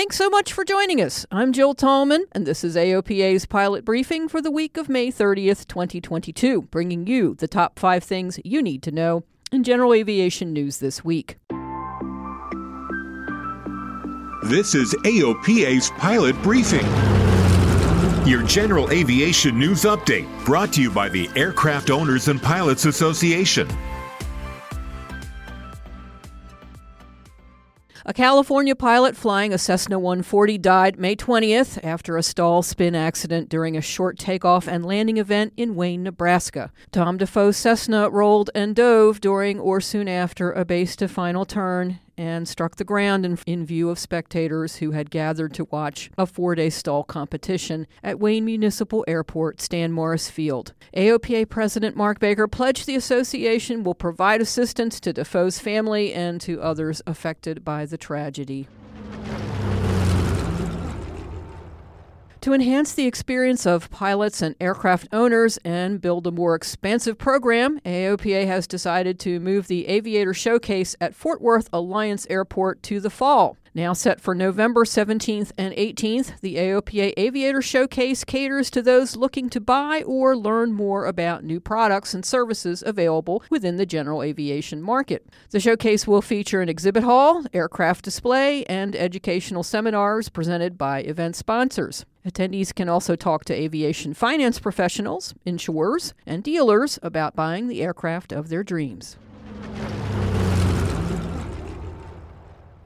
Thanks so much for joining us. I'm Jill Tallman, and this is AOPA's pilot briefing for the week of May 30th, 2022, bringing you the top five things you need to know in general aviation news this week. This is AOPA's pilot briefing. Your general aviation news update brought to you by the Aircraft Owners and Pilots Association. A California pilot flying a Cessna 140 died May 20th after a stall spin accident during a short takeoff and landing event in Wayne, Nebraska. Tom Defoe's Cessna rolled and dove during or soon after a base to final turn and struck the ground in, in, view of spectators who had gathered to watch a four day STOL competition at Wayne Municipal Airport, Stan Morris Field. AOPA President Mark Baker pledged the association will provide assistance to Defoe's family and to others affected by the tragedy. To enhance the experience of pilots and aircraft owners and build a more expansive program, AOPA has decided to move the Aviator Showcase at Fort Worth Alliance Airport to the fall. Now set for November 17th and 18th, the AOPA Aviator Showcase caters to those looking to buy or learn more about new products and services available within the general aviation market. The showcase will feature an exhibit hall, aircraft display, and educational seminars presented by event sponsors. Attendees can also talk to aviation finance professionals, insurers, and dealers about buying the aircraft of their dreams.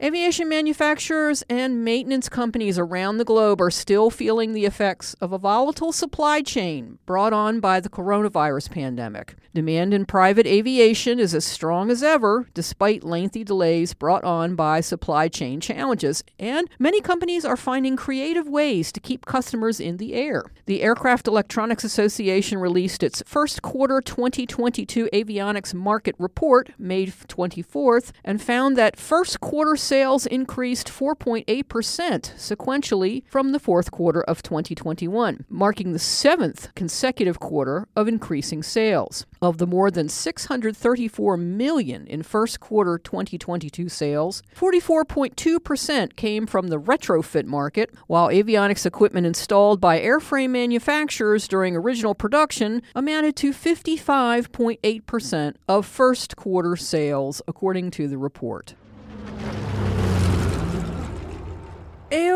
Aviation manufacturers and maintenance companies around the globe are still feeling the effects of a volatile supply chain brought on by the coronavirus pandemic. Demand in private aviation is as strong as ever, despite lengthy delays brought on by supply chain challenges, and many companies are finding creative ways to keep customers in the air. The Aircraft Electronics Association released its first quarter 2022 avionics market report, May 24th, and found that first quarter sales increased 4.8% sequentially from the fourth quarter of 2021, marking the seventh consecutive quarter of increasing sales. Of the more than 634 million in first quarter 2022 sales, 44.2% came from the retrofit market, while avionics equipment installed by airframe manufacturers during original production amounted to 55.8% of first quarter sales, according to the report.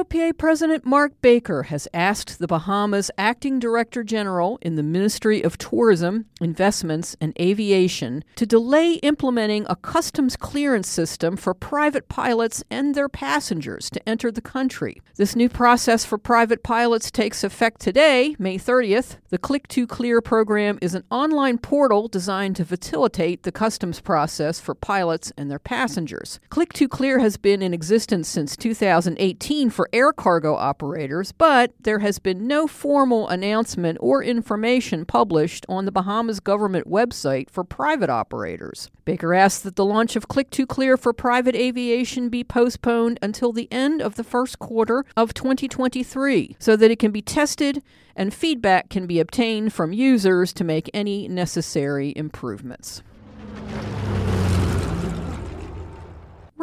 AOPA President Mark Baker has asked the Bahamas Acting Director General in the Ministry of Tourism, Investments, and Aviation to delay implementing a customs clearance system for private pilots and their passengers to enter the country. This new process for private pilots takes effect today, May 30th. The Click to Clear program is an online portal designed to facilitate the customs process for pilots and their passengers. Click to Clear has been in existence since 2018 for air cargo operators, but there has been no formal announcement or information published on the Bahamas government website for private operators. Baker asked that the launch of Click to Clear for private aviation be postponed until the end of the first quarter of 2023 so that it can be tested and feedback can be obtained from users to make any necessary improvements.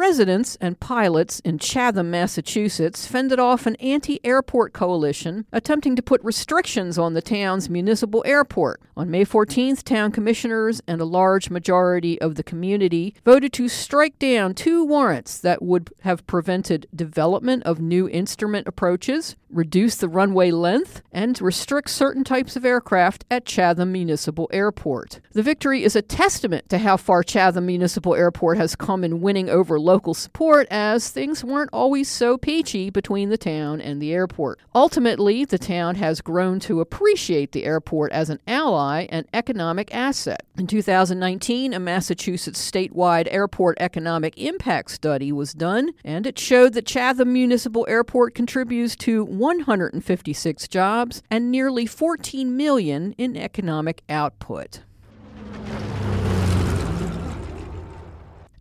Residents and pilots in Chatham, Massachusetts, fended off an anti airport coalition attempting to put restrictions on the town's municipal airport. On May 14th, town commissioners and a large majority of the community voted to strike down two warrants that would have prevented development of new instrument approaches, reduce the runway length, and restrict certain types of aircraft at Chatham Municipal Airport. The victory is a testament to how far Chatham Municipal Airport has come in winning over local support, as things weren't always so peachy between the town and the airport. Ultimately, the town has grown to appreciate the airport as an ally and economic asset. In 2019, a Massachusetts statewide airport economic impact study was done, and it showed that Chatham Municipal Airport contributes to 156 jobs and nearly 14 million in economic output.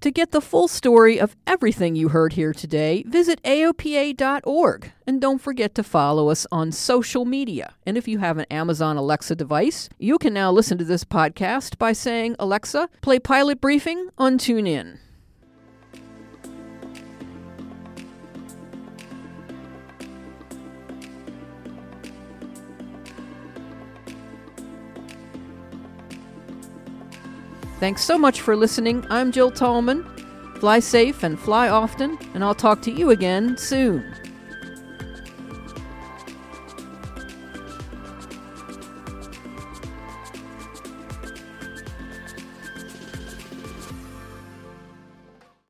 To get the full story of everything you heard here today, visit AOPA.org. And don't forget to follow us on social media. And if you have an Amazon Alexa device, you can now listen to this podcast by saying, Alexa, play Pilot Briefing on TuneIn. Thanks so much for listening. I'm Jill Tallman. Fly safe and fly often, and I'll talk to you again soon.